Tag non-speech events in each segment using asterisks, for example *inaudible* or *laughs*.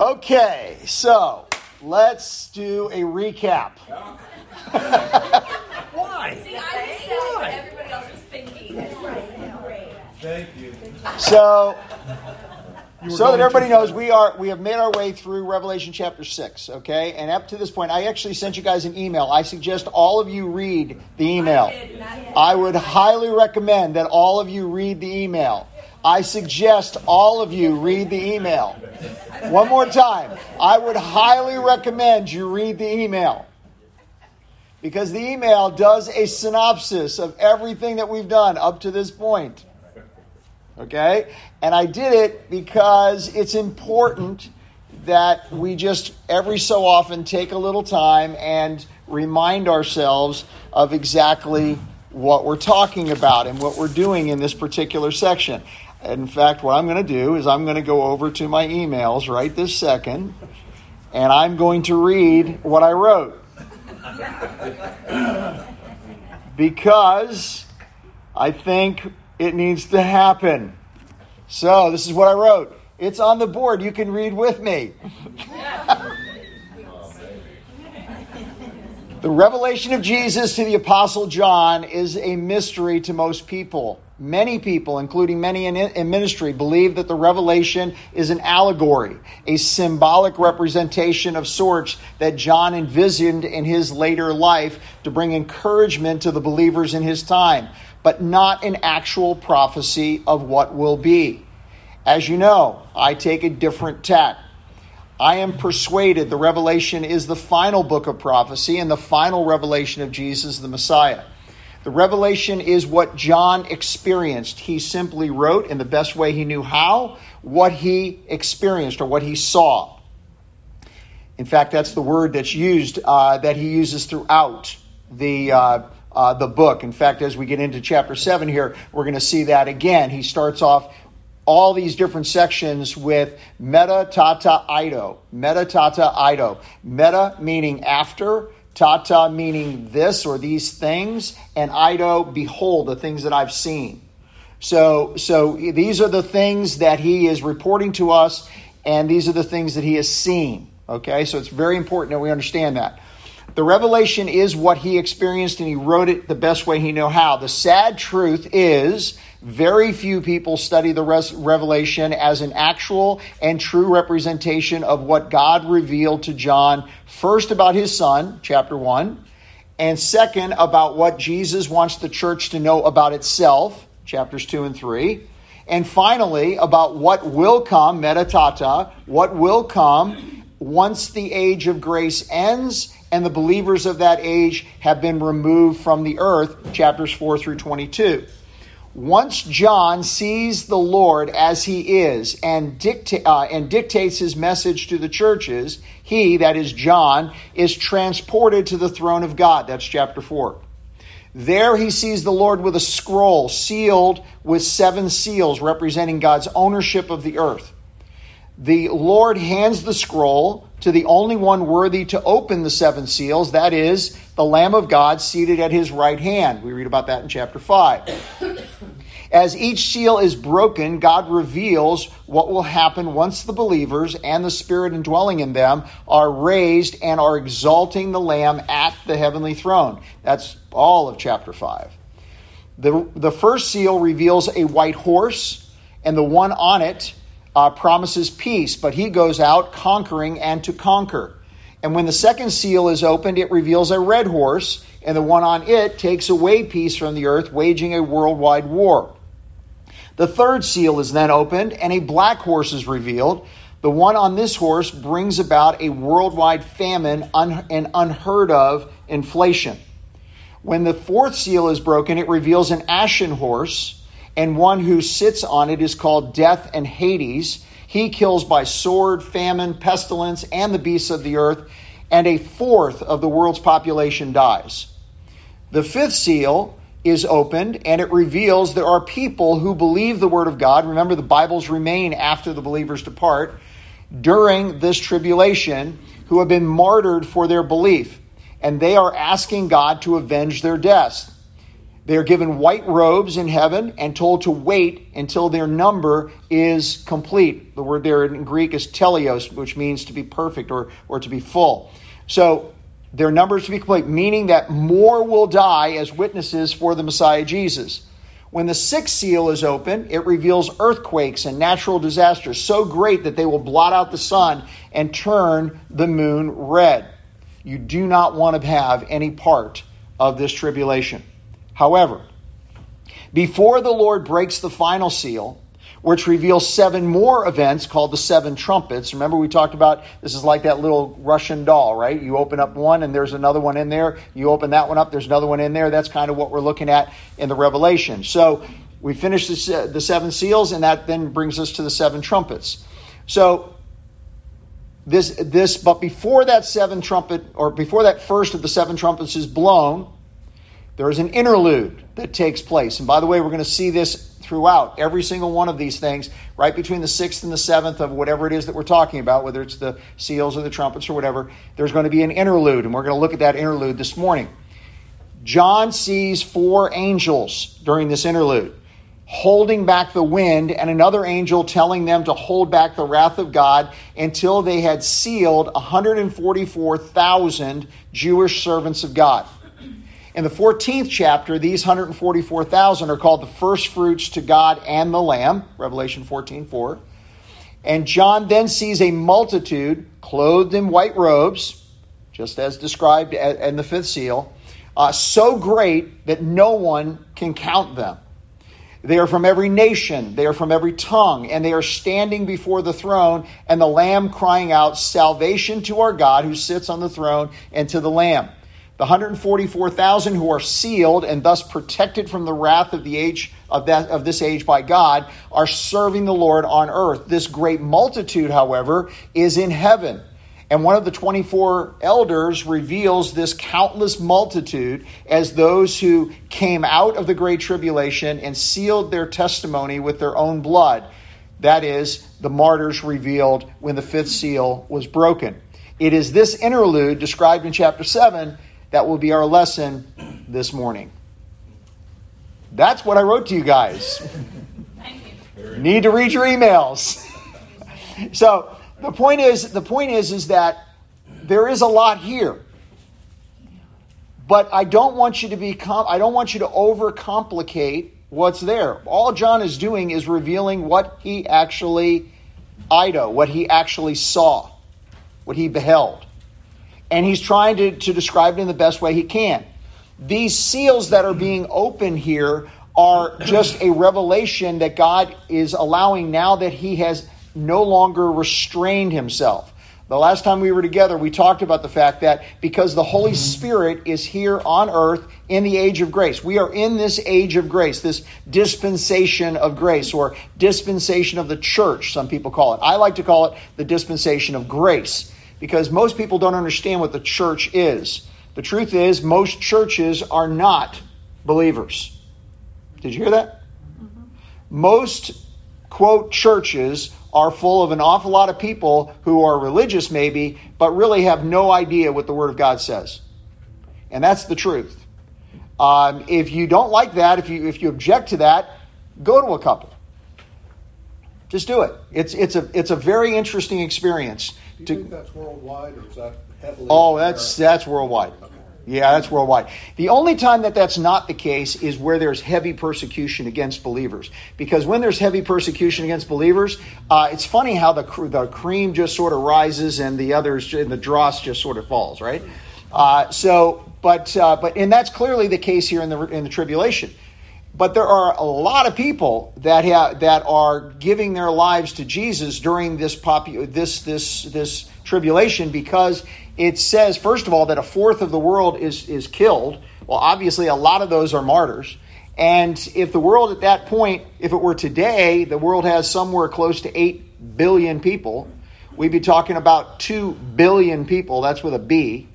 Okay, so let's do a recap. *laughs* Why? See, I just said what everybody else was thinking. Thank you. So, so that everybody knows, we are we have made our way through Revelation chapter six. Okay, and up to this point, I actually sent you guys an email. I suggest all of you read the email. did. I would highly recommend that all of you read the email. I suggest all of you read the email. One more time. I would highly recommend you read the email. Because the email does a synopsis of everything that we've done up to this point. Okay? And I did it because it's important that we just every so often take a little time and remind ourselves of exactly what we're talking about and what we're doing in this particular section. In fact, what I'm going to do is I'm going to go over to my emails right this second and I'm going to read what I wrote. because I think it needs to happen. So, this is what I wrote. It's on the board. You can read with me. *laughs* the revelation of Jesus to the Apostle John is a mystery to most people. Many people, including many in, in ministry, believe that the revelation is an allegory, a symbolic representation of sorts that John envisioned in his later life to bring encouragement to the believers in his time, but not an actual prophecy of what will be. As you know, I take a different tack. I am persuaded the revelation is the final book of prophecy and the final revelation of Jesus the Messiah. The revelation is what John experienced. He simply wrote in the best way he knew how what he experienced or what he saw. In fact, that's the word that's used uh, that he uses throughout the uh, uh, the book. In fact, as we get into chapter seven here, we're going to see that again. He starts off all these different sections with meta tata ido, meta tata ido, meta meaning after, tata meaning this or these things, and ido, behold, the things that I've seen. So, so these are the things that he is reporting to us, and these are the things that he has seen. Okay, so it's very important that we understand that. The revelation is what he experienced, and he wrote it the best way he knew how. The sad truth is, very few people study the revelation as an actual and true representation of what God revealed to John, first about his son, chapter 1, and second about what Jesus wants the church to know about itself, chapters 2 and 3. And finally, about what will come, metatata, what will come once the age of grace ends and the believers of that age have been removed from the earth, chapters 4 through 22. Once John sees the Lord as he is and, dicta- uh, and dictates his message to the churches, he, that is John, is transported to the throne of God. That's chapter 4. There he sees the Lord with a scroll sealed with seven seals representing God's ownership of the earth. The Lord hands the scroll to the only one worthy to open the seven seals, that is, the Lamb of God seated at his right hand. We read about that in chapter 5. As each seal is broken, God reveals what will happen once the believers and the Spirit indwelling in them are raised and are exalting the Lamb at the heavenly throne. That's all of chapter 5. The, the first seal reveals a white horse, and the one on it uh, promises peace, but he goes out conquering and to conquer. And when the second seal is opened, it reveals a red horse, and the one on it takes away peace from the earth, waging a worldwide war. The third seal is then opened, and a black horse is revealed. The one on this horse brings about a worldwide famine un- and unheard of inflation. When the fourth seal is broken, it reveals an ashen horse, and one who sits on it is called Death and Hades. He kills by sword, famine, pestilence, and the beasts of the earth, and a fourth of the world's population dies. The fifth seal is opened, and it reveals there are people who believe the word of God. Remember, the Bibles remain after the believers depart during this tribulation who have been martyred for their belief, and they are asking God to avenge their deaths. They are given white robes in heaven and told to wait until their number is complete. The word there in Greek is teleos, which means to be perfect or, or to be full. So their number is to be complete, meaning that more will die as witnesses for the Messiah Jesus. When the sixth seal is open, it reveals earthquakes and natural disasters so great that they will blot out the sun and turn the moon red. You do not want to have any part of this tribulation. However, before the Lord breaks the final seal, which reveals seven more events called the seven trumpets. Remember, we talked about this is like that little Russian doll, right? You open up one and there's another one in there. You open that one up, there's another one in there. That's kind of what we're looking at in the Revelation. So we finish the, the seven seals, and that then brings us to the seven trumpets. So this, this, but before that seven trumpet, or before that first of the seven trumpets is blown, there is an interlude that takes place. And by the way, we're going to see this throughout every single one of these things, right between the sixth and the seventh of whatever it is that we're talking about, whether it's the seals or the trumpets or whatever. There's going to be an interlude, and we're going to look at that interlude this morning. John sees four angels during this interlude holding back the wind, and another angel telling them to hold back the wrath of God until they had sealed 144,000 Jewish servants of God. In the 14th chapter, these 144,000 are called the first fruits to God and the Lamb, Revelation 14 4. And John then sees a multitude clothed in white robes, just as described in the fifth seal, uh, so great that no one can count them. They are from every nation, they are from every tongue, and they are standing before the throne, and the Lamb crying out, Salvation to our God who sits on the throne and to the Lamb. The 144,000 who are sealed and thus protected from the wrath of the age of, that, of this age by God are serving the Lord on earth. This great multitude, however, is in heaven. And one of the 24 elders reveals this countless multitude as those who came out of the great tribulation and sealed their testimony with their own blood. That is, the martyrs revealed when the fifth seal was broken. It is this interlude described in chapter 7 that will be our lesson this morning. That's what I wrote to you guys. You. Need to read your emails. *laughs* so the point is, the point is, is that there is a lot here. But I don't want you to be I don't want you to overcomplicate what's there. All John is doing is revealing what he actually Ido, what he actually saw, what he beheld and he's trying to, to describe it in the best way he can. These seals that are being opened here are just a revelation that God is allowing now that he has no longer restrained himself. The last time we were together, we talked about the fact that because the Holy mm-hmm. Spirit is here on earth in the age of grace, we are in this age of grace, this dispensation of grace, or dispensation of the church, some people call it. I like to call it the dispensation of grace because most people don't understand what the church is. The truth is, most churches are not believers. Did you hear that? Mm-hmm. Most, quote, churches are full of an awful lot of people who are religious, maybe, but really have no idea what the Word of God says. And that's the truth. Um, if you don't like that, if you, if you object to that, go to a couple. Just do it. It's, it's, a, it's a very interesting experience. Do you to, think that's worldwide, or is that heavily? Oh, that's that's worldwide. Okay. Yeah, that's worldwide. The only time that that's not the case is where there's heavy persecution against believers. Because when there's heavy persecution against believers, uh, it's funny how the the cream just sort of rises and the others and the dross just sort of falls, right? Uh, so, but but uh, and that's clearly the case here in the in the tribulation. But there are a lot of people that have, that are giving their lives to Jesus during this popu- this this this tribulation because it says first of all that a fourth of the world is is killed. Well, obviously a lot of those are martyrs. And if the world at that point, if it were today, the world has somewhere close to 8 billion people, we'd be talking about 2 billion people, that's with a B,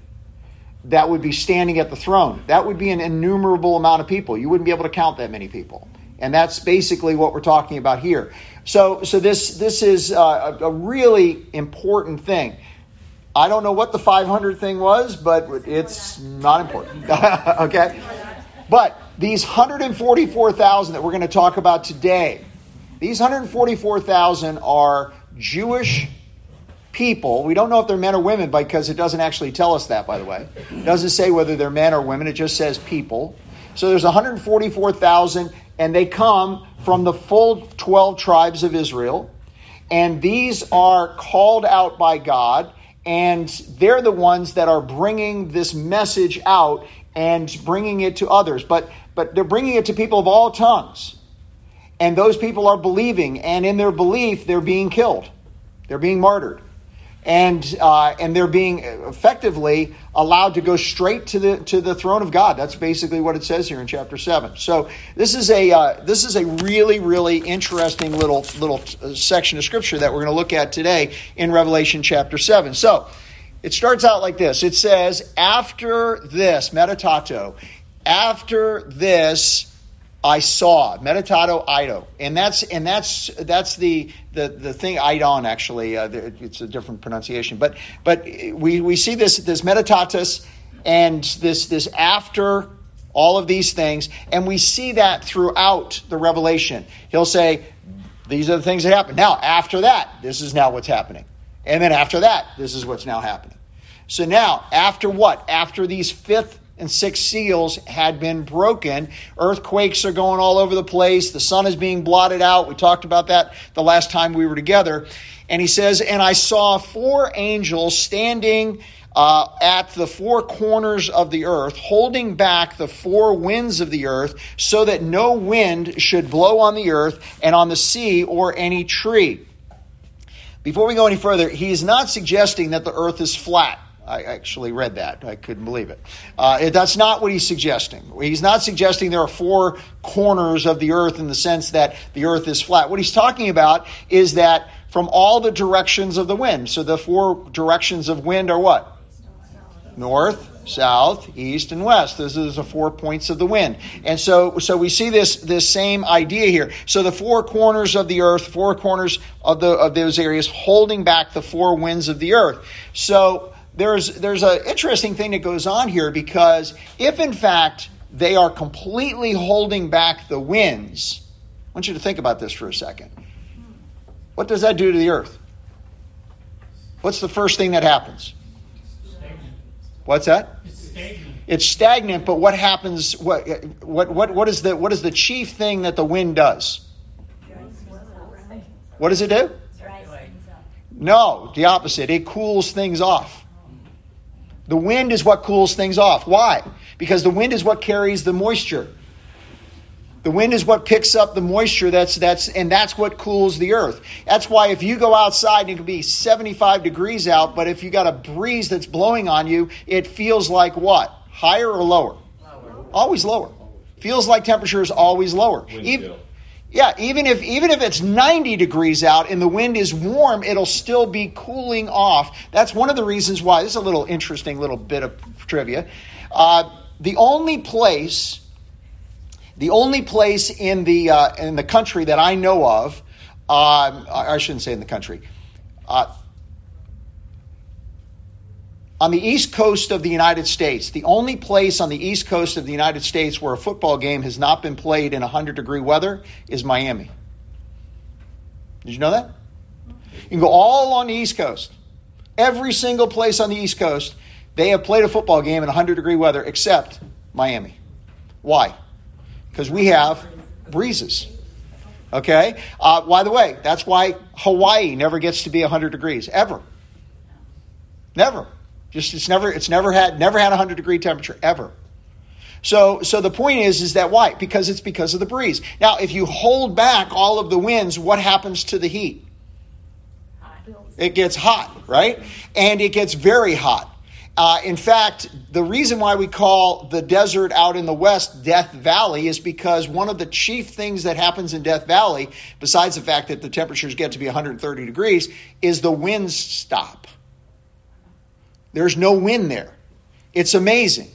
that would be standing at the throne. That would be an innumerable amount of people. You wouldn't be able to count that many people. And that's basically what we're talking about here. So, so this, this is uh, a, a really important thing. I don't know what the 500 thing was, but it's not important. *laughs* okay? But these 144,000 that we're going to talk about today, these 144,000 are Jewish people. We don't know if they're men or women because it doesn't actually tell us that, by the way. It doesn't say whether they're men or women, it just says people. So there's 144,000, and they come from the full 12 tribes of Israel. And these are called out by God, and they're the ones that are bringing this message out and bringing it to others. But, but they're bringing it to people of all tongues. And those people are believing, and in their belief, they're being killed, they're being martyred and uh, and they're being effectively allowed to go straight to the to the throne of God. That's basically what it says here in chapter seven. So this is a uh, this is a really really interesting little little uh, section of scripture that we're going to look at today in Revelation chapter seven. So it starts out like this. It says, "After this, meditato, after this." I saw meditato ido, and that's and that's that's the the the thing idon actually. Uh, it's a different pronunciation, but but we we see this this meditatus and this this after all of these things, and we see that throughout the Revelation. He'll say, "These are the things that happen." Now, after that, this is now what's happening, and then after that, this is what's now happening. So now, after what? After these fifth and six seals had been broken. Earthquakes are going all over the place. The sun is being blotted out. We talked about that the last time we were together. And he says, And I saw four angels standing uh, at the four corners of the earth, holding back the four winds of the earth, so that no wind should blow on the earth and on the sea or any tree. Before we go any further, he is not suggesting that the earth is flat. I actually read that. I couldn't believe it. Uh, that's not what he's suggesting. He's not suggesting there are four corners of the earth in the sense that the earth is flat. What he's talking about is that from all the directions of the wind. So the four directions of wind are what? North, south, east, and west. Those are the four points of the wind. And so, so we see this, this same idea here. So the four corners of the earth, four corners of, the, of those areas holding back the four winds of the earth. So there's there's an interesting thing that goes on here because if in fact they are completely holding back the winds, I want you to think about this for a second. What does that do to the earth? What's the first thing that happens? What's that? It's stagnant. It's stagnant, but what happens what what what what is the what is the chief thing that the wind does? What does it do? No, the opposite. It cools things off. The wind is what cools things off. Why? Because the wind is what carries the moisture. The wind is what picks up the moisture that's that's and that's what cools the earth. That's why if you go outside and it can be 75 degrees out, but if you got a breeze that's blowing on you, it feels like what? Higher or lower? Lower. Always lower. Feels like temperature is always lower. Even, yeah, even if even if it's 90 degrees out and the wind is warm, it'll still be cooling off. That's one of the reasons why. This is a little interesting little bit of trivia. Uh, the only place, the only place in the uh, in the country that I know of, uh, I shouldn't say in the country. On the east coast of the United States, the only place on the east coast of the United States where a football game has not been played in 100 degree weather is Miami. Did you know that? You can go all along the east coast. Every single place on the east coast, they have played a football game in 100 degree weather except Miami. Why? Because we have breezes. Okay? Uh, by the way, that's why Hawaii never gets to be 100 degrees, ever. Never. Just it's never it's never had never had a hundred degree temperature ever. So so the point is is that why? Because it's because of the breeze. Now, if you hold back all of the winds, what happens to the heat? It gets hot, right? And it gets very hot. Uh, in fact, the reason why we call the desert out in the west Death Valley is because one of the chief things that happens in Death Valley, besides the fact that the temperatures get to be 130 degrees, is the winds stop. There's no wind there. It's amazing.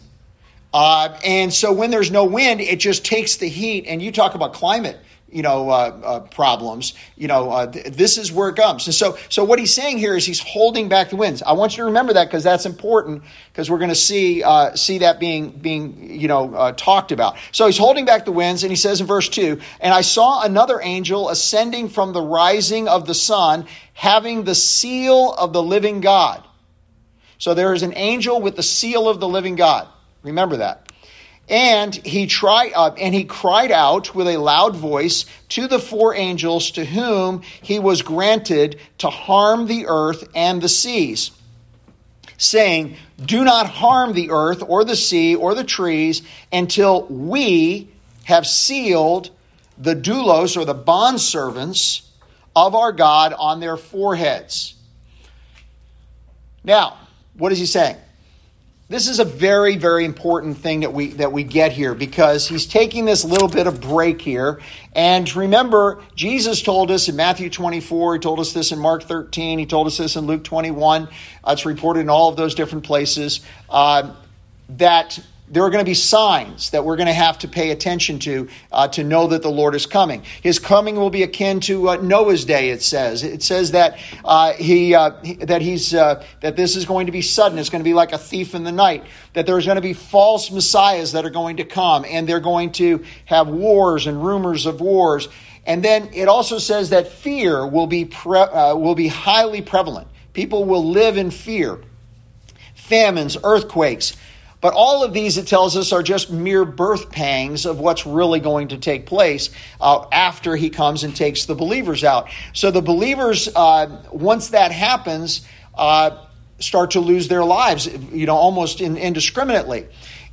Uh, and so when there's no wind, it just takes the heat. And you talk about climate. you know, uh, uh, problems. You know, uh, th- this is where it comes. And so, so what he's saying here is he's holding back the winds. I want you to remember that because that's important because we're going to see uh, see that being being you know uh, talked about. So he's holding back the winds, and he says in verse two, "And I saw another angel ascending from the rising of the sun, having the seal of the living God." So there is an angel with the seal of the living God. Remember that. And he tried uh, and he cried out with a loud voice to the four angels to whom he was granted to harm the earth and the seas, saying, Do not harm the earth or the sea or the trees until we have sealed the doulos or the bondservants of our God on their foreheads. Now, what is he saying? This is a very, very important thing that we that we get here because he's taking this little bit of break here. And remember, Jesus told us in Matthew 24, he told us this in Mark 13, he told us this in Luke 21. Uh, it's reported in all of those different places uh, that there are going to be signs that we're going to have to pay attention to uh, to know that the Lord is coming. His coming will be akin to uh, Noah's day. It says. It says that uh, he, uh, that he's uh, that this is going to be sudden. It's going to be like a thief in the night. That there's going to be false messiahs that are going to come, and they're going to have wars and rumors of wars. And then it also says that fear will be pre- uh, will be highly prevalent. People will live in fear. Famines, earthquakes but all of these, it tells us, are just mere birth pangs of what's really going to take place uh, after he comes and takes the believers out. So the believers, uh, once that happens, uh, start to lose their lives, you know, almost in, indiscriminately.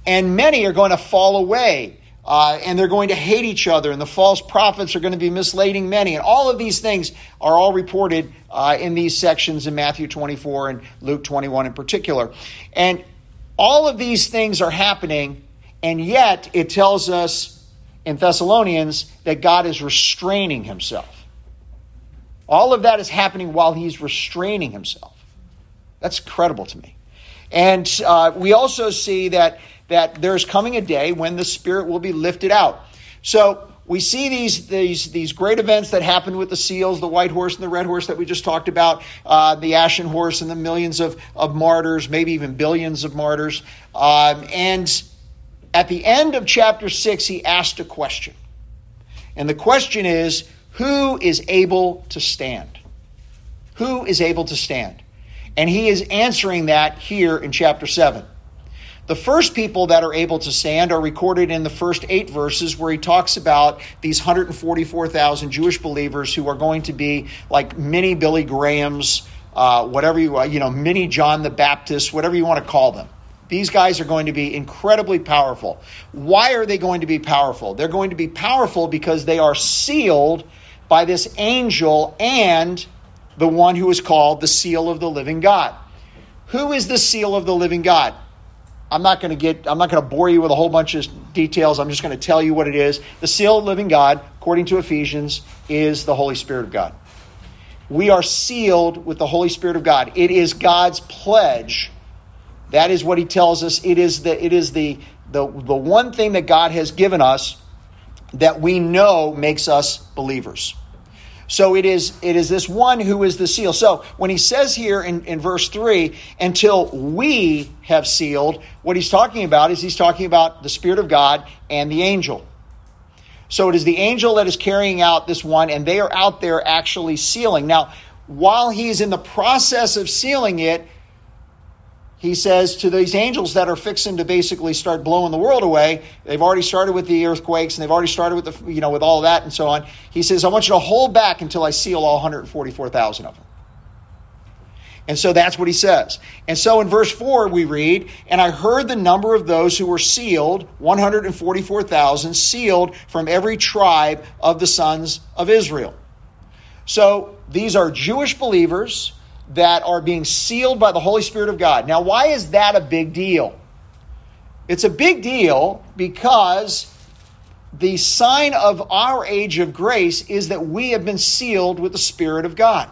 And many are going to fall away. Uh, and they're going to hate each other, and the false prophets are going to be misleading many. And all of these things are all reported uh, in these sections in Matthew 24 and Luke 21 in particular. And all of these things are happening, and yet it tells us in Thessalonians that God is restraining himself. All of that is happening while he's restraining himself. That's credible to me. And uh, we also see that, that there's coming a day when the Spirit will be lifted out. So we see these, these, these great events that happen with the seals, the white horse and the red horse that we just talked about, uh, the ashen horse and the millions of, of martyrs, maybe even billions of martyrs. Um, and at the end of chapter 6, he asked a question. And the question is who is able to stand? Who is able to stand? And he is answering that here in chapter 7. The first people that are able to stand are recorded in the first eight verses where he talks about these 144,000 Jewish believers who are going to be like mini Billy Grahams, uh, whatever you, uh, you know, mini John the Baptist, whatever you want to call them. These guys are going to be incredibly powerful. Why are they going to be powerful? They're going to be powerful because they are sealed by this angel and the one who is called the seal of the living God. Who is the seal of the living God? I'm not going to get, I'm not going to bore you with a whole bunch of details. I'm just going to tell you what it is. The seal of living God, according to Ephesians, is the Holy Spirit of God. We are sealed with the Holy Spirit of God. It is God's pledge. That is what he tells us. It is the, it is the, the, the one thing that God has given us that we know makes us believers. So it is, it is this one who is the seal. So when he says here in, in verse 3, until we have sealed, what he's talking about is he's talking about the Spirit of God and the angel. So it is the angel that is carrying out this one, and they are out there actually sealing. Now, while he's in the process of sealing it, he says to these angels that are fixing to basically start blowing the world away, they've already started with the earthquakes and they've already started with the, you know, with all that and so on. He says, I want you to hold back until I seal all 144,000 of them. And so that's what he says. And so in verse 4, we read, And I heard the number of those who were sealed, 144,000, sealed from every tribe of the sons of Israel. So these are Jewish believers that are being sealed by the Holy Spirit of God. Now, why is that a big deal? It's a big deal because the sign of our age of grace is that we have been sealed with the Spirit of God.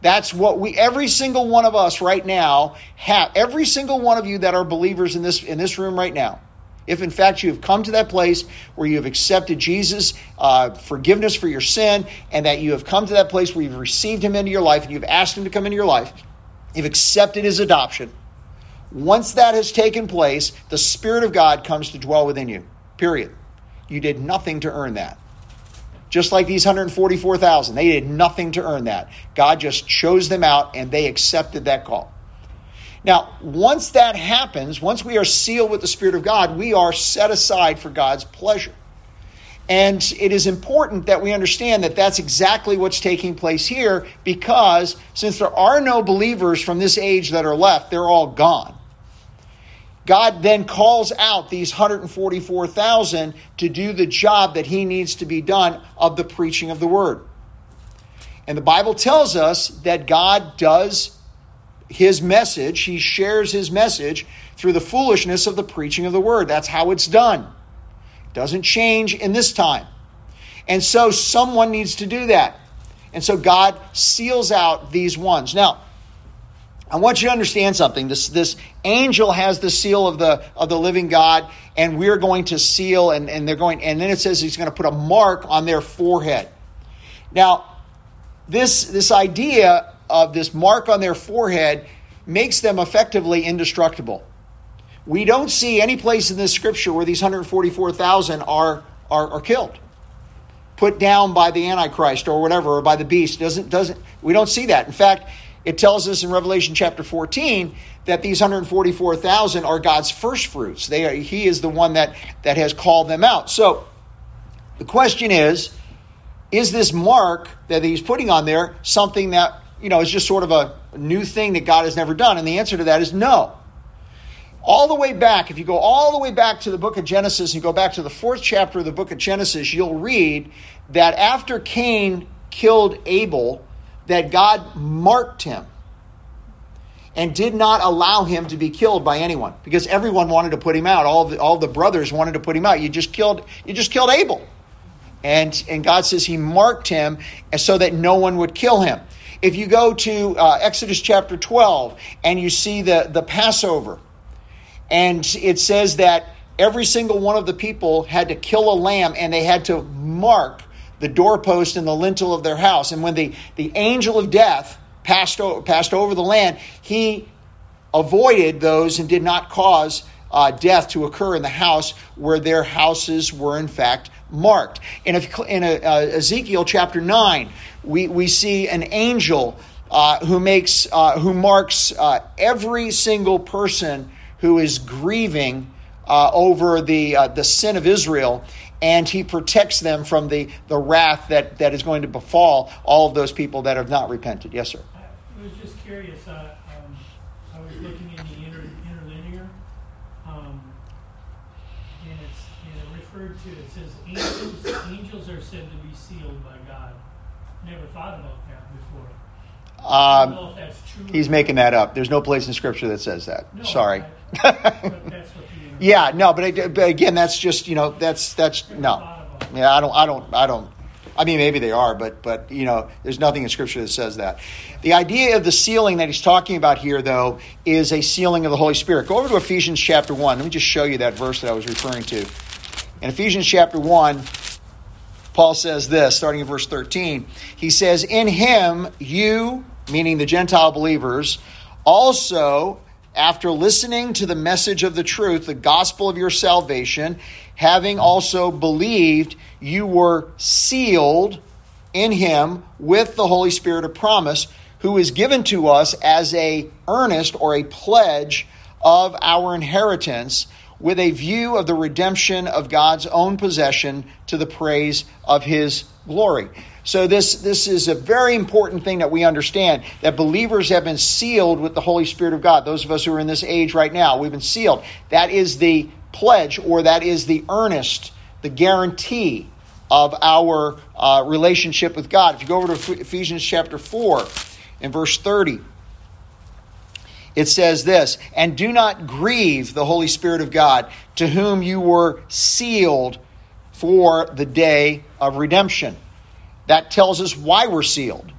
That's what we every single one of us right now have every single one of you that are believers in this in this room right now if in fact you have come to that place where you have accepted Jesus' uh, forgiveness for your sin, and that you have come to that place where you've received him into your life and you've asked him to come into your life, you've accepted his adoption. Once that has taken place, the Spirit of God comes to dwell within you. Period. You did nothing to earn that. Just like these 144,000, they did nothing to earn that. God just chose them out and they accepted that call. Now, once that happens, once we are sealed with the Spirit of God, we are set aside for God's pleasure. And it is important that we understand that that's exactly what's taking place here because since there are no believers from this age that are left, they're all gone. God then calls out these 144,000 to do the job that he needs to be done of the preaching of the word. And the Bible tells us that God does his message, he shares his message through the foolishness of the preaching of the word. That's how it's done. Doesn't change in this time. And so someone needs to do that. And so God seals out these ones. Now, I want you to understand something. This, this angel has the seal of the, of the living God, and we're going to seal, and, and they're going, and then it says he's going to put a mark on their forehead. Now, this, this idea of this mark on their forehead makes them effectively indestructible. We don't see any place in this scripture where these 144,000 are, are, are killed, put down by the Antichrist or whatever, or by the beast. Doesn't, doesn't, we don't see that. In fact, it tells us in Revelation chapter 14 that these 144,000 are God's first fruits. They are, he is the one that, that has called them out. So the question is is this mark that he's putting on there something that you know is just sort of a new thing that God has never done? And the answer to that is no. All the way back, if you go all the way back to the book of Genesis and go back to the fourth chapter of the book of Genesis, you'll read that after Cain killed Abel, that God marked him and did not allow him to be killed by anyone because everyone wanted to put him out. All the, all the brothers wanted to put him out. You just killed you just killed Abel. And, and God says he marked him so that no one would kill him. If you go to uh, Exodus chapter 12 and you see the, the Passover, and it says that every single one of the people had to kill a lamb and they had to mark the doorpost and the lintel of their house. And when the, the angel of death passed, o- passed over the land, he avoided those and did not cause uh, death to occur in the house where their houses were in fact marked. In, in a, uh, Ezekiel chapter 9, we, we see an angel uh, who makes uh, who marks uh, every single person who is grieving uh, over the the sin of Israel, and he protects them from the, the wrath that, that is going to befall all of those people that have not repented. Yes, sir. I was just curious. Uh, um, I was looking in the inter, interlinear, um, and, it's, and it referred to, it says angels, angels are said to be sealed by God. Never thought about that before. I don't know Um, if that's true. he's making that up. There's no place in Scripture that says that. No, Sorry. I- *laughs* but that's what the inter- yeah, no, but, it, but again, that's just you know that's that's no. Yeah, I don't, I don't, I don't. I mean, maybe they are, but but you know, there's nothing in Scripture that says that. The idea of the sealing that he's talking about here, though, is a sealing of the Holy Spirit. Go over to Ephesians chapter one. Let me just show you that verse that I was referring to. In Ephesians chapter one, Paul says this, starting in verse 13. He says, In him you, meaning the Gentile believers, also, after listening to the message of the truth, the gospel of your salvation, having also believed, you were sealed in him with the Holy Spirit of promise, who is given to us as a earnest or a pledge of our inheritance with a view of the redemption of God's own possession to the praise of his glory. So this this is a very important thing that we understand that believers have been sealed with the Holy Spirit of God. Those of us who are in this age right now, we've been sealed. That is the pledge or that is the earnest, the guarantee of our uh, relationship with God. If you go over to Ephesians chapter 4 and verse 30, it says this And do not grieve the Holy Spirit of God, to whom you were sealed for the day of redemption. That tells us why we're sealed.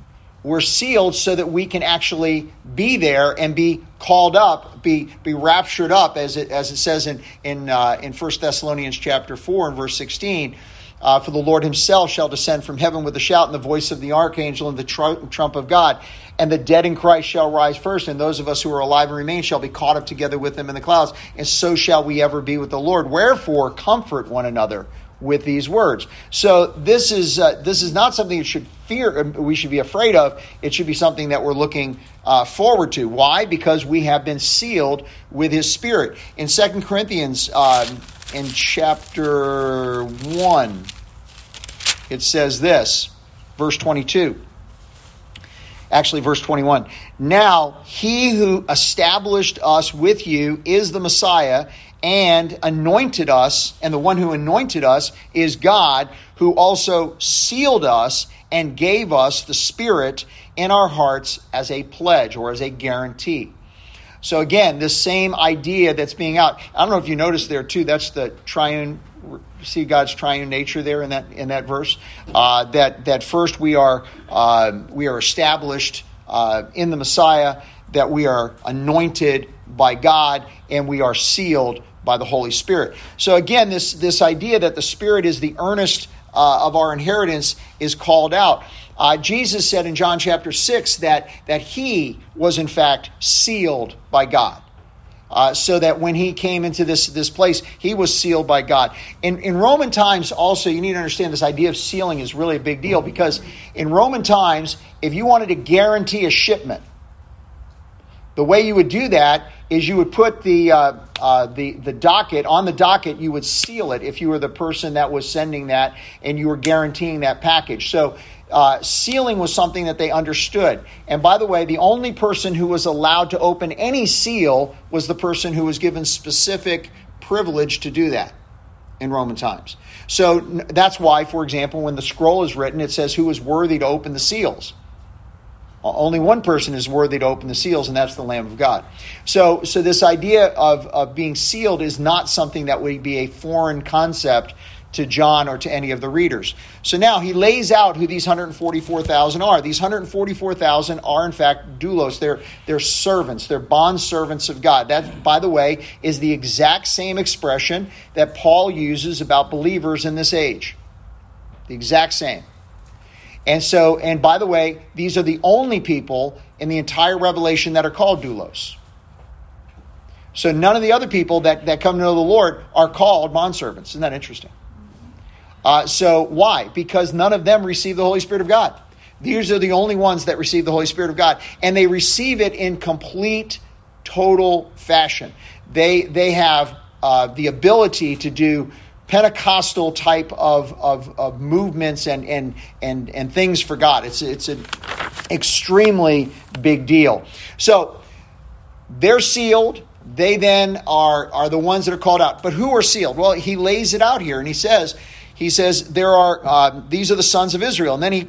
we're sealed so that we can actually be there and be called up, be be raptured up, as it as it says in in uh, in First Thessalonians chapter four and verse sixteen. Uh, for the Lord himself shall descend from heaven with a shout and the voice of the archangel and the tr- trump of God. And the dead in Christ shall rise first, and those of us who are alive and remain shall be caught up together with them in the clouds. And so shall we ever be with the Lord. Wherefore, comfort one another with these words. So this is uh, this is not something that should fear uh, we should be afraid of. It should be something that we're looking uh, forward to. Why? Because we have been sealed with His Spirit. In Second Corinthians, um, in chapter one, it says this, verse twenty-two. Actually, verse 21. Now, he who established us with you is the Messiah and anointed us, and the one who anointed us is God, who also sealed us and gave us the Spirit in our hearts as a pledge or as a guarantee. So again, this same idea that's being out. I don't know if you noticed there too. That's the triune. See God's triune nature there in that in that verse. Uh, that that first we are uh, we are established uh, in the Messiah. That we are anointed by God and we are sealed by the Holy Spirit. So again, this, this idea that the Spirit is the earnest uh, of our inheritance is called out. Uh, Jesus said in John chapter 6 that, that he was in fact sealed by God. Uh, so that when he came into this, this place, he was sealed by God. In, in Roman times, also, you need to understand this idea of sealing is really a big deal because in Roman times, if you wanted to guarantee a shipment, the way you would do that is you would put the, uh, uh, the, the docket on the docket, you would seal it if you were the person that was sending that and you were guaranteeing that package. So uh, sealing was something that they understood. And by the way, the only person who was allowed to open any seal was the person who was given specific privilege to do that in Roman times. So that's why, for example, when the scroll is written, it says who is worthy to open the seals. Only one person is worthy to open the seals, and that's the Lamb of God. So, so this idea of, of being sealed is not something that would be a foreign concept to John or to any of the readers. So now he lays out who these 144,000 are. These 144,000 are, in fact, doulos. They're, they're servants. They're bond servants of God. That, by the way, is the exact same expression that Paul uses about believers in this age. The exact same. And so, and by the way, these are the only people in the entire Revelation that are called doulos. So none of the other people that, that come to know the Lord are called bondservants. Isn't that interesting? Uh, so why? Because none of them receive the Holy Spirit of God. These are the only ones that receive the Holy Spirit of God. And they receive it in complete, total fashion. They, they have uh, the ability to do Pentecostal type of, of, of movements and, and, and, and things for God. It's, it's an extremely big deal. So they're sealed. They then are, are the ones that are called out. But who are sealed? Well, he lays it out here and he says, he says, there are, uh, these are the sons of Israel. And then he,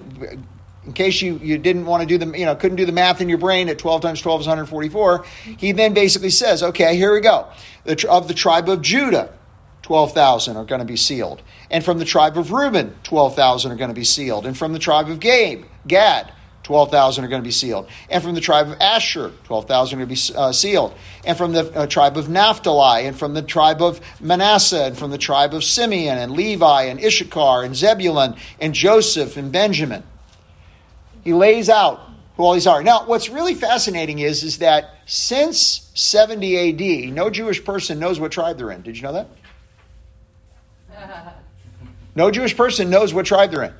in case you, you didn't want to do the, you know, couldn't do the math in your brain at 12 times 12 is 144, he then basically says, okay, here we go. The, of the tribe of Judah, 12,000 are going to be sealed. And from the tribe of Reuben, 12,000 are going to be sealed. And from the tribe of Gabe, Gad, 12,000 are going to be sealed. And from the tribe of Asher, 12,000 are going to be uh, sealed. And from the uh, tribe of Naphtali, and from the tribe of Manasseh, and from the tribe of Simeon, and Levi, and Issachar, and Zebulun, and Joseph, and Benjamin. He lays out who all these are. Now, what's really fascinating is, is that since 70 AD, no Jewish person knows what tribe they're in. Did you know that? *laughs* No Jewish person knows what tribe they're in.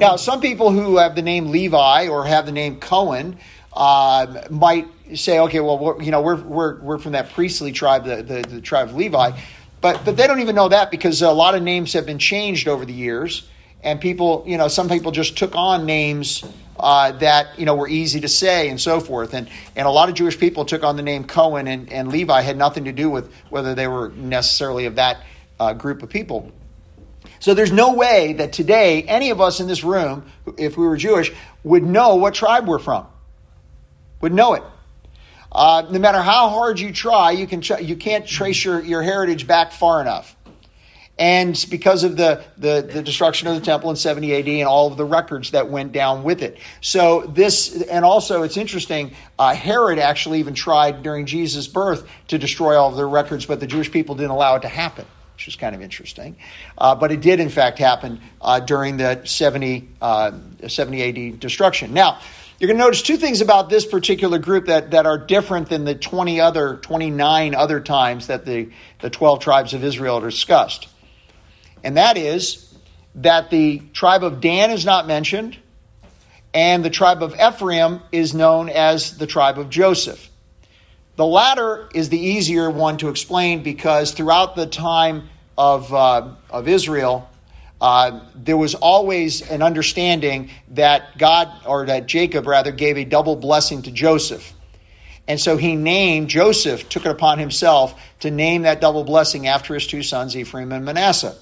Now, some people who have the name Levi or have the name Cohen uh, might say, okay, well, you know, we're, we're, we're from that priestly tribe, the, the, the, tribe of Levi. But, but they don't even know that because a lot of names have been changed over the years. And people, you know, some people just took on names uh, that, you know, were easy to say and so forth. And, and a lot of Jewish people took on the name Cohen and, and Levi had nothing to do with whether they were necessarily of that uh, group of people. So there's no way that today any of us in this room, if we were Jewish, would know what tribe we're from. Would know it. Uh, no matter how hard you try, you can you can't trace your, your heritage back far enough. and because of the, the, the, destruction of the temple in 70 AD and all of the records that went down with it. So, this, and also it's interesting, uh, Herod actually even tried during Jesus' birth to destroy all of their records, but the Jewish people didn't allow it to happen. Which is kind of interesting. Uh, but it did, in fact, happen uh, during the 70, uh, 70 AD destruction. Now, you're going to notice two things about this particular group that, that are different than the 20 other, 29 other times that the, the 12 tribes of Israel are discussed. And that is that the tribe of Dan is not mentioned, and the tribe of Ephraim is known as the tribe of Joseph. The latter is the easier one to explain because throughout the time of, uh, of Israel, uh, there was always an understanding that God, or that Jacob rather, gave a double blessing to Joseph. And so he named, Joseph took it upon himself to name that double blessing after his two sons, Ephraim and Manasseh.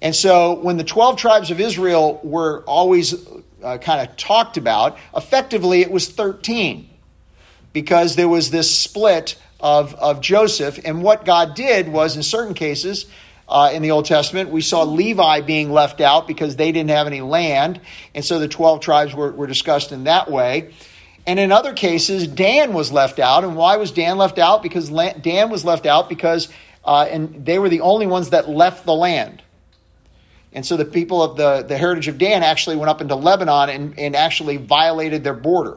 And so when the 12 tribes of Israel were always uh, kind of talked about, effectively it was 13 because there was this split of, of Joseph. And what God did was, in certain cases, uh, in the Old Testament. We saw Levi being left out because they didn't have any land, and so the 12 tribes were, were discussed in that way. And in other cases, Dan was left out. And why was Dan left out? Because Dan was left out because uh, and they were the only ones that left the land. And so the people of the, the heritage of Dan actually went up into Lebanon and, and actually violated their border.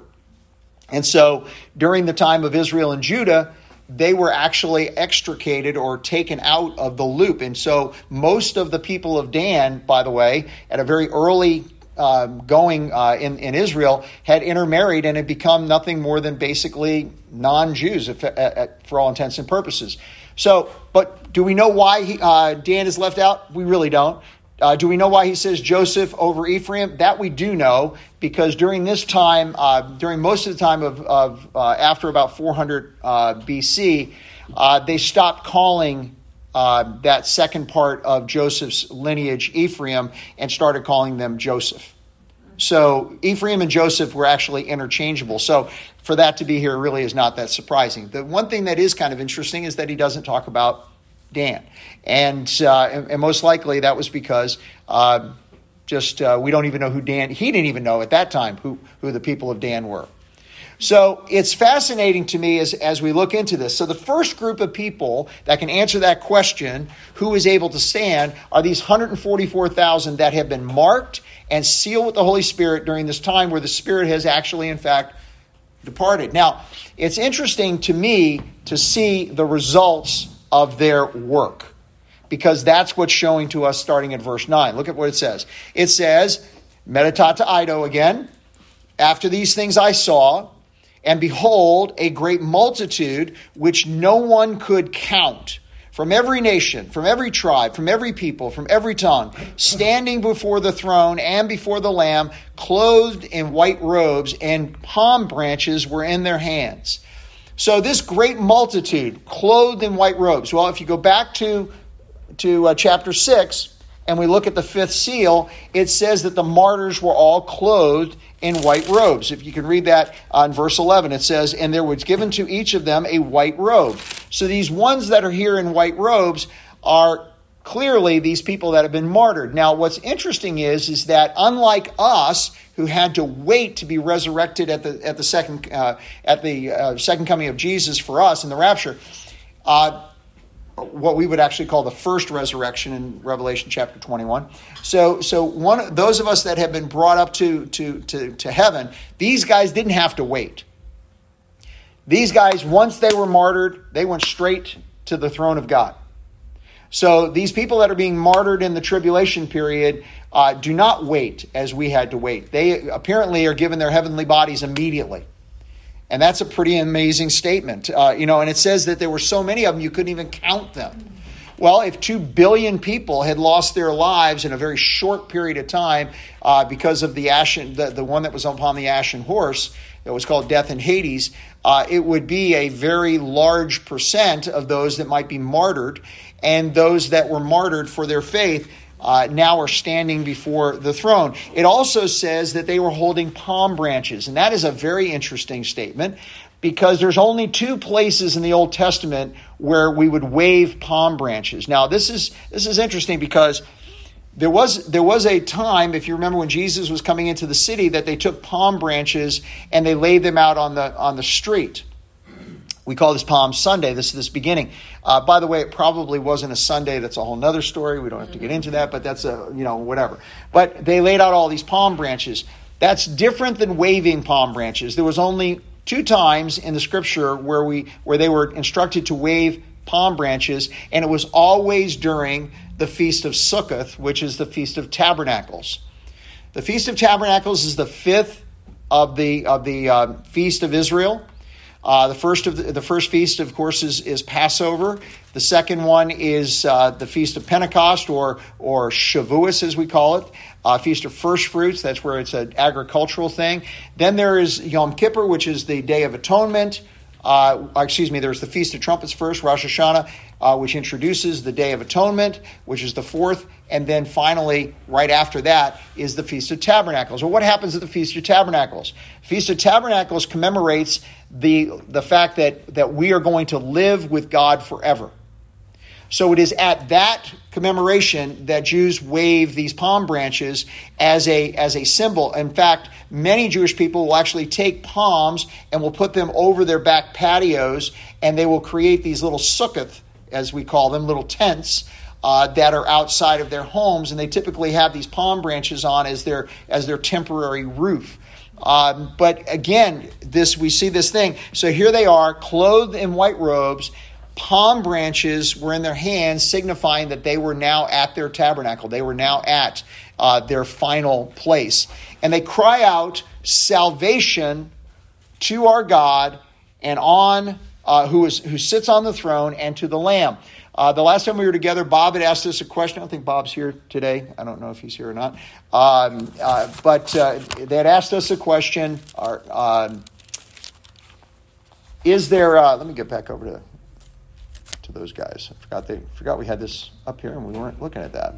And so during the time of Israel and Judah, they were actually extricated or taken out of the loop. And so most of the people of Dan, by the way, at a very early uh, going uh, in, in Israel, had intermarried and had become nothing more than basically non Jews for all intents and purposes. So, but do we know why he, uh, Dan is left out? We really don't. Uh, do we know why he says Joseph over Ephraim? That we do know because during this time, uh, during most of the time of, of uh, after about 400 uh, BC, uh, they stopped calling uh, that second part of Joseph's lineage Ephraim and started calling them Joseph. So Ephraim and Joseph were actually interchangeable. So for that to be here really is not that surprising. The one thing that is kind of interesting is that he doesn't talk about Dan. And, uh, and, and, most likely that was because uh, just uh, we don't even know who Dan, he didn't even know at that time who, who the people of Dan were. So it's fascinating to me as, as we look into this. So the first group of people that can answer that question, who is able to stand, are these 144,000 that have been marked and sealed with the Holy Spirit during this time where the Spirit has actually, in fact, departed. Now, it's interesting to me to see the results of their work. Because that's what's showing to us starting at verse 9. Look at what it says. It says, Meta tauta eidon again. After these things I saw, and behold, a great multitude which no one could count from every nation, from every tribe, from every people, from every tongue, standing before the throne and before the Lamb, clothed in white robes, and palm branches were in their hands. So this great multitude, clothed in white robes. Well, if you go back to to uh, chapter six and we look at the fifth seal, it says that the martyrs were all clothed in white robes. If you can read that on verse 11, it says, And there was given to each of them a white robe. So these ones that are here in white robes are clearly these people that have been martyred. Now, what's interesting is, is that unlike us, who had to wait to be resurrected at the at the second uh, at the uh, second coming of Jesus for us in the rapture. Uh, what we would actually call the first resurrection in Revelation chapter 21. So, so one those of us that have been brought up to, to, to, to heaven, these guys didn't have to wait. These guys, once they were martyred, they went straight to the throne of God. So these people that are being martyred in the tribulation period uh, do not wait as we had to wait. They apparently are given their heavenly bodies immediately. And that's a pretty amazing statement. Uh, you know, and it says that there were so many of them you couldn't even count them. Well, if two billion people had lost their lives in a very short period of time uh, because of the ashen, the, the one that was upon the ashen horse, that was called death in Hades, uh, it would be a very large percent of those that might be martyred and those that were martyred for their faith uh, now are standing before the throne. It also says that they were holding palm branches, and that is a very interesting statement because there's only two places in the Old Testament where we would wave palm branches. Now, this is this is interesting because there was there was a time, if you remember, when Jesus was coming into the city, that they took palm branches and they laid them out on the on the street. We call this Palm Sunday. This is this beginning. Uh, by the way, it probably wasn't a Sunday. That's a whole other story. We don't have to get into that, but that's a you know whatever. But they laid out all these palm branches. That's different than waving palm branches. There was only two times in the scripture where we where they were instructed to wave palm branches, and it was always during the feast of Sukkot, which is the feast of tabernacles. The feast of tabernacles is the fifth of the of the uh, feast of Israel. Uh, the first of the, the, first feast, of course, is, is Passover. The second one is uh, the feast of Pentecost, or or Shavuos, as we call it, uh, feast of first fruits. That's where it's an agricultural thing. Then there is Yom Kippur, which is the Day of Atonement. Uh, excuse me, there's the Feast of Trumpets first, Rosh Hashanah, uh, which introduces the Day of Atonement, which is the fourth. And then finally, right after that, is the Feast of Tabernacles. Well, what happens at the Feast of Tabernacles? Feast of Tabernacles commemorates the, the fact that, that we are going to live with God forever. So it is at that commemoration that Jews wave these palm branches as a, as a symbol. In fact, many Jewish people will actually take palms and will put them over their back patios and they will create these little sukkot, as we call them, little tents. Uh, that are outside of their homes, and they typically have these palm branches on as their as their temporary roof. Um, but again, this we see this thing. So here they are, clothed in white robes, palm branches were in their hands, signifying that they were now at their tabernacle. They were now at uh, their final place. And they cry out salvation to our God and on uh, who, is, who sits on the throne and to the Lamb. Uh, the last time we were together, Bob had asked us a question. I don't think Bob's here today. I don't know if he's here or not. Um, uh, but uh, they had asked us a question. Um, is there, uh, let me get back over to to those guys. I forgot they forgot we had this up here and we weren't looking at that.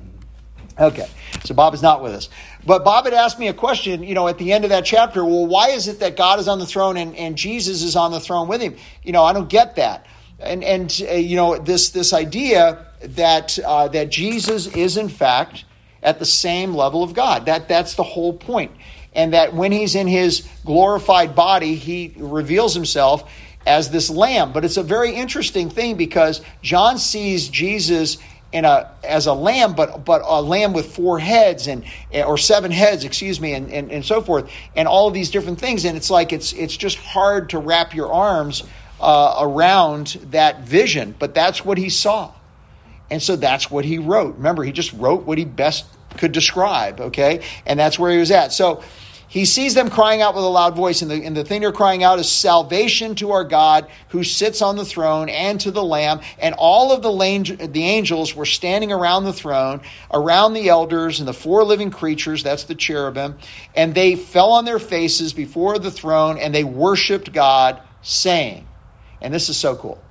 Okay, so Bob is not with us. But Bob had asked me a question, you know, at the end of that chapter. Well, why is it that God is on the throne and, and Jesus is on the throne with him? You know, I don't get that. And and uh, you know this this idea that uh, that Jesus is in fact at the same level of God. That that's the whole point. And that when he's in his glorified body, he reveals himself as this lamb. But it's a very interesting thing because John sees Jesus in a as a lamb, but but a lamb with four heads and or seven heads, excuse me, and, and, and so forth, and all of these different things. And it's like it's it's just hard to wrap your arms uh, around that vision. But that's what he saw, and so that's what he wrote. Remember, he just wrote what he best could describe. Okay, and that's where he was at. So he sees them crying out with a loud voice, and the, and the thing they're crying out is salvation to our God who sits on the throne and to the Lamb. And all of the, the angels were standing around the throne, around the elders and the four living creatures, that's the cherubim, and they fell on their faces before the throne and they worshiped God, saying, and this is so cool.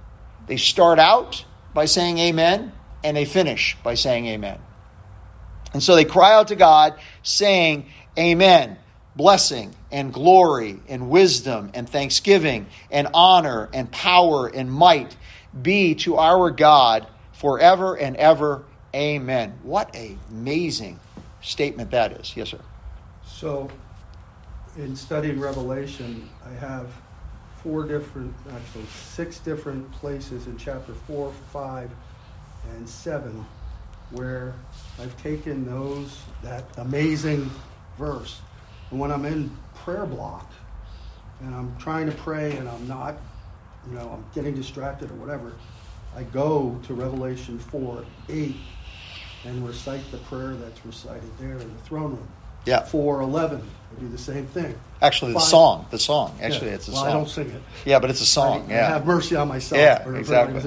They start out by saying amen, and they finish by saying amen. And so they cry out to God, saying, Amen blessing and glory and wisdom and thanksgiving and honor and power and might be to our God forever and ever. Amen. What a amazing statement that is. Yes, sir. So, in studying Revelation, I have four different, actually six different places in chapter four, five, and seven where I've taken those that amazing verse and when I'm in prayer block and I'm trying to pray and I'm not, you know, I'm getting distracted or whatever, I go to Revelation 4 8 and recite the prayer that's recited there in the throne room. Yeah. 4 11. I do the same thing. Actually, the Five. song. The song. Actually, yeah. it's a well, song. I don't sing it. Yeah, but it's a song. I, yeah. I have mercy on myself. Yeah, exactly.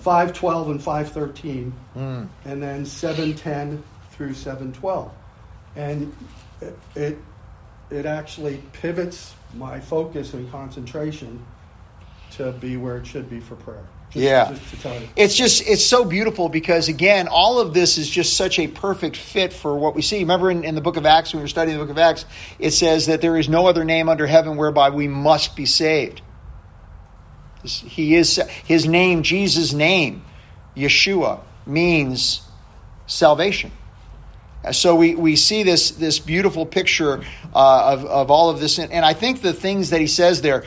512 and 513. Mm. And then 710 through 712. And it, it it actually pivots my focus and concentration to be where it should be for prayer. Just, Yeah. Just to tell you. it's just it's so beautiful because again all of this is just such a perfect fit for what we see remember in, in the book of acts when we were studying the book of acts it says that there is no other name under heaven whereby we must be saved he is his name jesus name yeshua means salvation so we, we see this this beautiful picture uh, of, of all of this. And, i think the things that he says there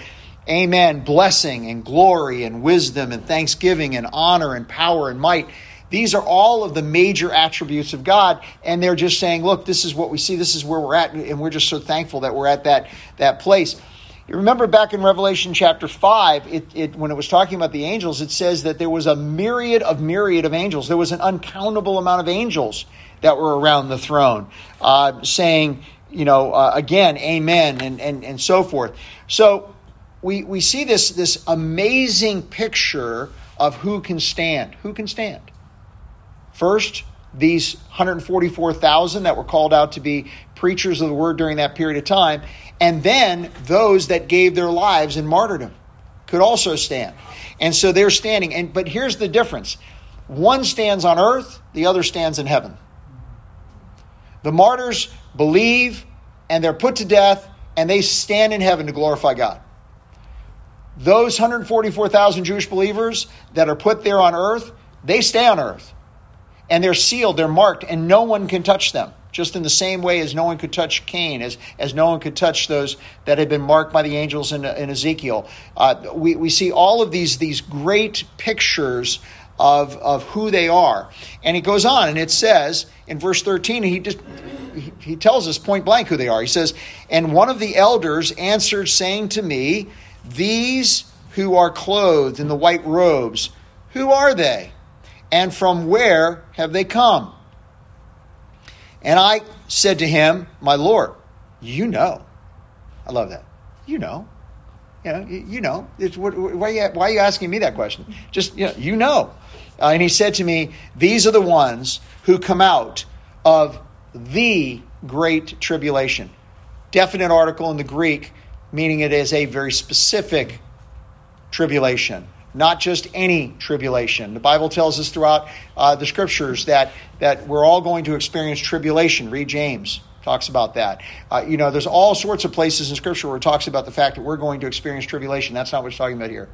amen blessing and glory and wisdom and thanksgiving and honor and power and might these are all of the major attributes of god. And they're just saying look this is what we see. This is where we're at. And we're just so thankful that we're at that that place. You remember back in Revelation chapter 5, it, it, when it was talking about the angels, it says that there was a myriad of myriad of angels. There was an uncountable amount of angels that were around the throne, uh, saying, you know, uh, again, amen, and, and, and so forth. So we, we see this, this amazing picture of who can stand. Who can stand? First, these 144,000 that were called out to be preachers of the word during that period of time, and then those that gave their lives in martyrdom could also stand. And so they're standing. And but here's the difference. One stands on earth, the other stands in heaven. The martyrs believe and they're put to death and they stand in heaven to glorify God. Those 144,000 Jewish believers that are put there on earth, they stay on earth and they're sealed, they're marked, and no one can touch them. Just in the same way as no one could touch Cain, as, as no one could touch those that had been marked by the angels in, in Ezekiel. Uh, we, we see all of these, these great pictures of, of who they are. And it goes on, and it says in verse 13, he just he, he tells us point blank who they are. He says, And one of the elders answered, saying to me, These who are clothed in the white robes, who are they? And from where have they come? And I said to him, My Lord, you know. I love that. You know. You know, you know. It's, why, are you, why are you asking me that question? Just, you know. You know. Uh, and he said to me, These are the ones who come out of the great tribulation. Definite article in the Greek, meaning it is a very specific tribulation, not just any tribulation. The Bible tells us throughout uh, the scriptures that, that we're all going to experience tribulation. Read James, talks about that. Uh, you know, there's all sorts of places in scripture where it talks about the fact that we're going to experience tribulation. That's not what it's talking about here.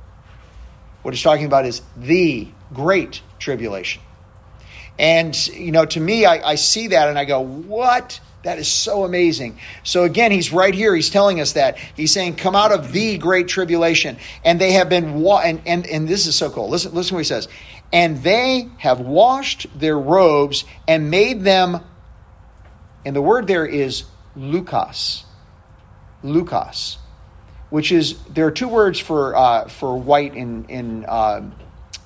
What it's talking about is the great tribulation. And, you know, to me, I, I see that and I go, what? That is so amazing. So again, he's right here. He's telling us that. He's saying, come out of the great tribulation. And they have been, wa- and, and, and this is so cool. Listen, listen what he says. And they have washed their robes and made them, and the word there is Lucas. Lucas. Which is, there are two words for, uh, for white in, in uh,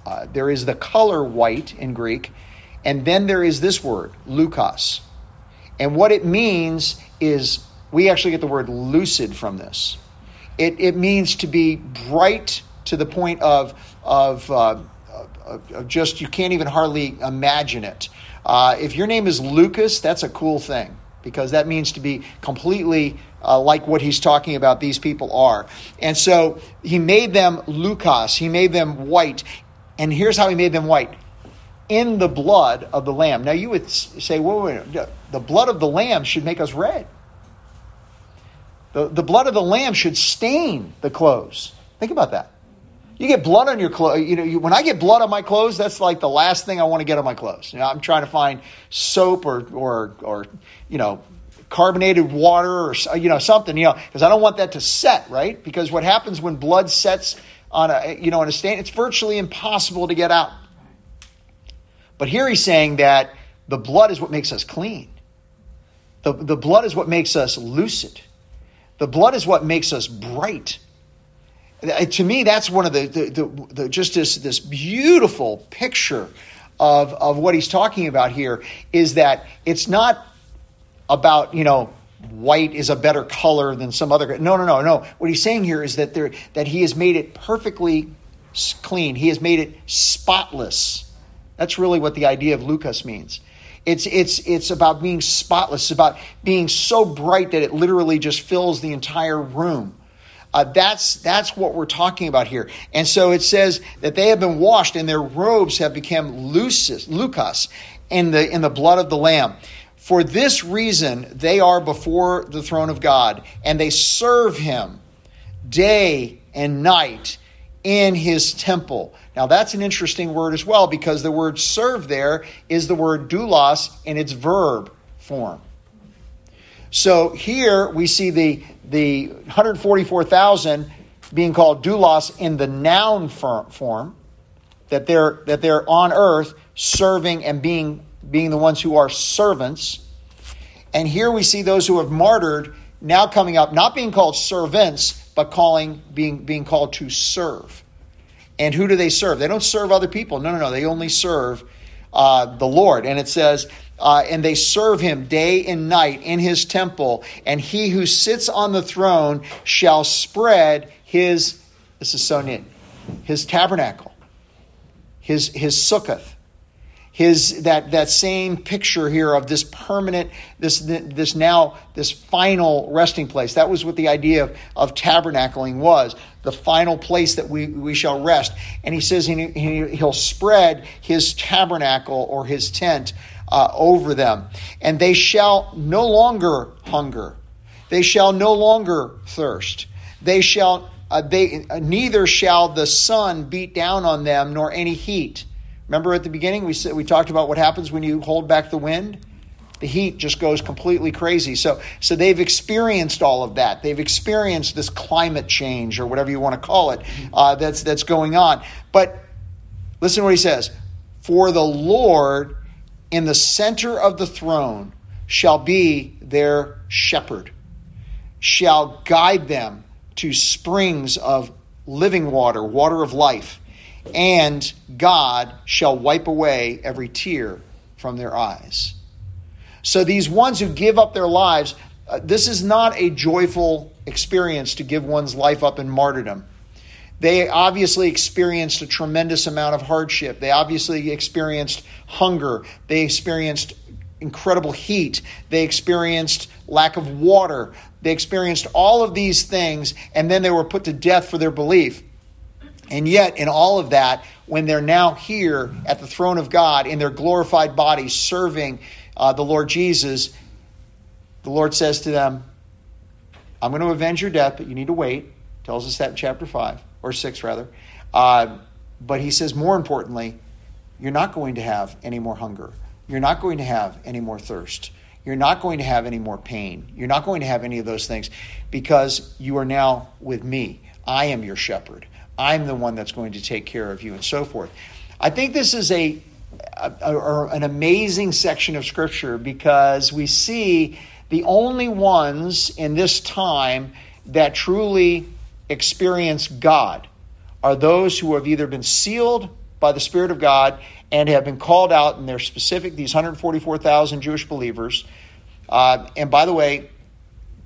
uh, there is the color white in Greek, and then there is this word, Lucas. And what it means is we actually get the word lucid from this. It, it means to be bright to the point of, of, uh, of, of just, you can't even hardly imagine it. Uh, if your name is Lucas, that's a cool thing because that means to be completely uh, like what he's talking about these people are. And so he made them Lucas, he made them white. And here's how he made them white in the blood of the lamb. Now you would say, well, wait, wait, the blood of the lamb should make us red. The, the blood of the lamb should stain the clothes. Think about that. You get blood on your clothes. You know, you, when I get blood on my clothes, that's like the last thing I want to get on my clothes. You know, I'm trying to find soap or, or, or you know, carbonated water or uh, you know something. You know, because I don't want that to set right. Because what happens when blood sets on a you know on a stain, it's virtually impossible to get out. But here he's saying that the blood is what makes us clean. The, the blood is what makes us lucid. The blood is what makes us bright. Uh, to me, that's one of the, the, the, the just this, this beautiful picture of, of what he's talking about here is that it's not about, you know, white is a better color than some other. No, no, no, no. What he's saying here is that there, that he has made it perfectly clean. He has made it spotless. That's really what the idea of Lucas means. It's, it's, it's about being spotless. It's about being so bright that it literally just fills the entire room. Uh, that's that's what we're talking about here. And so it says that they have been washed and their robes have become lucis, lucas in the in the blood of the lamb. For this reason they are before the throne of God and they serve him day and night in his temple. Now that's an interesting word as well because the word serve there is the word doulos in its verb form. So here we see the the 144,000 being called doulos in the noun form, that they're that they're on earth serving and being being the ones who are servants. And here we see those who have martyred now coming up, not being called servants, but calling being being called to serve. And who do they serve? They don't serve other people. No, no, no. They only serve uh, the Lord. And it says, uh, and they serve him day and night in his temple, and he who sits on the throne shall spread his, this is so neat, his tabernacle, his, his sukkoth, his that that same picture here of this permanent this this now this final resting place. That was what the idea of, of tabernacling was the final place that we, we shall rest. And he says he, he, he'll spread his tabernacle or his tent uh, over them. And they shall no longer hunger. They shall no longer thirst. They shall uh, they uh, neither shall the sun beat down on them nor any heat Remember at the beginning we we talked about what happens when you hold back the wind? The heat just goes completely crazy. So so they've experienced all of that. They've experienced this climate change or whatever you want to call it uh, that's that's going on. But listen to what he says: For the Lord in the center of the throne shall be their shepherd, shall guide them to springs of living water, water of life and God shall wipe away every tear from their eyes. So these ones who give up their lives, uh, this is not a joyful experience to give one's life up in martyrdom. They obviously experienced a tremendous amount of hardship. They obviously experienced hunger. They experienced incredible heat. They experienced lack of water. They experienced all of these things, and then they were put to death for their belief. And yet, in all of that, when they're now here at the throne of God in their glorified bodies serving uh, the Lord Jesus, the Lord says to them, I'm going to avenge your death, but you need to wait. Tells us that in chapter 5, or 6 rather. Uh, but he says, more importantly, you're not going to have any more hunger. You're not going to have any more thirst. You're not going to have any more pain. You're not going to have any of those things because you are now with me. I am your shepherd. I'm the one that's going to take care of you, and so forth. I think this is a, a, a, an amazing section of Scripture because we see the only ones in this time that truly experience God are those who have either been sealed by the Spirit of God and have been called out, and they're specific, these 144,000 Jewish believers. Uh, and by the way,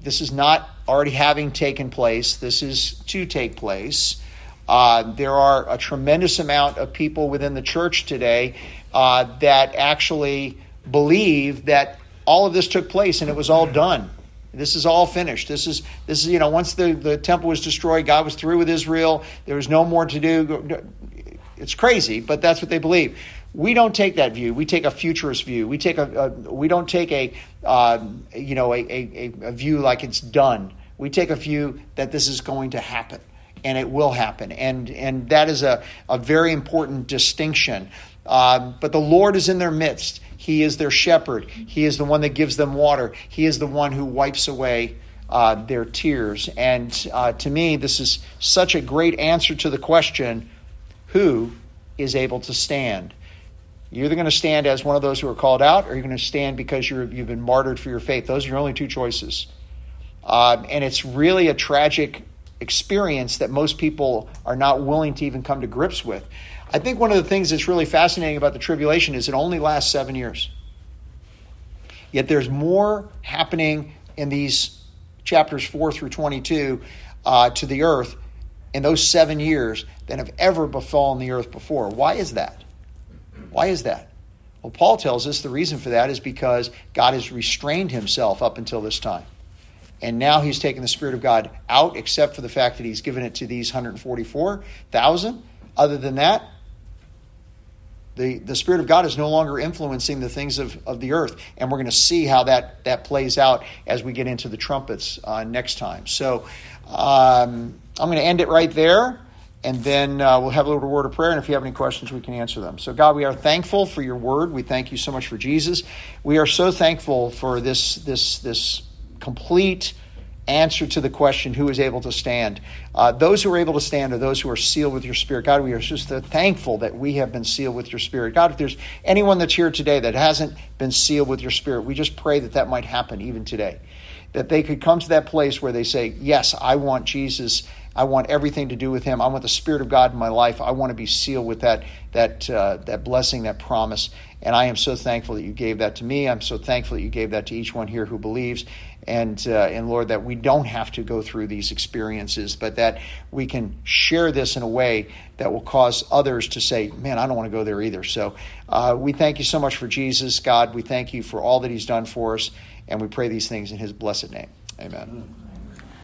this is not already having taken place, this is to take place. Uh, there are a tremendous amount of people within the church today uh, that actually believe that all of this took place and it was all done. This is all finished. This is this is you know once the, the temple was destroyed, God was through with Israel. There was no more to do. It's crazy, but that's what they believe. We don't take that view. We take a futurist view. We take a, a we don't take a uh, you know a, a, a view like it's done. We take a view that this is going to happen and it will happen. And, and that is a, a very important distinction. Uh, but the Lord is in their midst. He is their shepherd. He is the one that gives them water. He is the one who wipes away uh, their tears. And uh, to me, this is such a great answer to the question who is able to stand? You're either going to stand as one of those who are called out, or you're going to stand because you have been martyred for your faith. Those are your only two choices. Uh, and it's really a tragic experience that most people are not willing to even come to grips with. I think one of the things that's really fascinating about the tribulation is it only lasts seven years. Yet there's more happening in these chapters 4 through 22 uh, to the earth in those seven years than have ever befallen the earth before. Why is that? Why is that? Well, Paul tells us the reason for that is because God has restrained himself up until this time. And now he's taken the Spirit of God out, except for the fact that he's given it to these 144,000. Other than that, the, the Spirit of God is no longer influencing the things of, of the earth. And we're going to see how that, that plays out as we get into the trumpets uh, next time. So um, I'm going to end it right there. And then uh, we'll have a little word of prayer. And if you have any questions, we can answer them. So, God, we are thankful for your word. We thank you so much for Jesus. We are so thankful for this, this, this complete answer to the question who is able to stand. Uh, those who are able to stand are those who are sealed with your spirit. God, we are just thankful that we have been sealed with your spirit. God, if there's anyone that's here today that hasn't been sealed with your spirit, we just pray that that might happen even today. That they could come to that place where they say, Yes, I want Jesus. I want everything to do with him. I want the Spirit of God in my life. I want to be sealed with that, that, uh, that blessing, that promise. And I am so thankful that you gave that to me. I'm so thankful that you gave that to each one here who believes and uh, and Lord that we don't have to go through these experiences, but that we can share this in a way that will cause others to say, "Man, I don't want to go there either." So uh, we thank you so much for Jesus, God. We thank you for all that He's done for us, and we pray these things in His blessed name. Amen.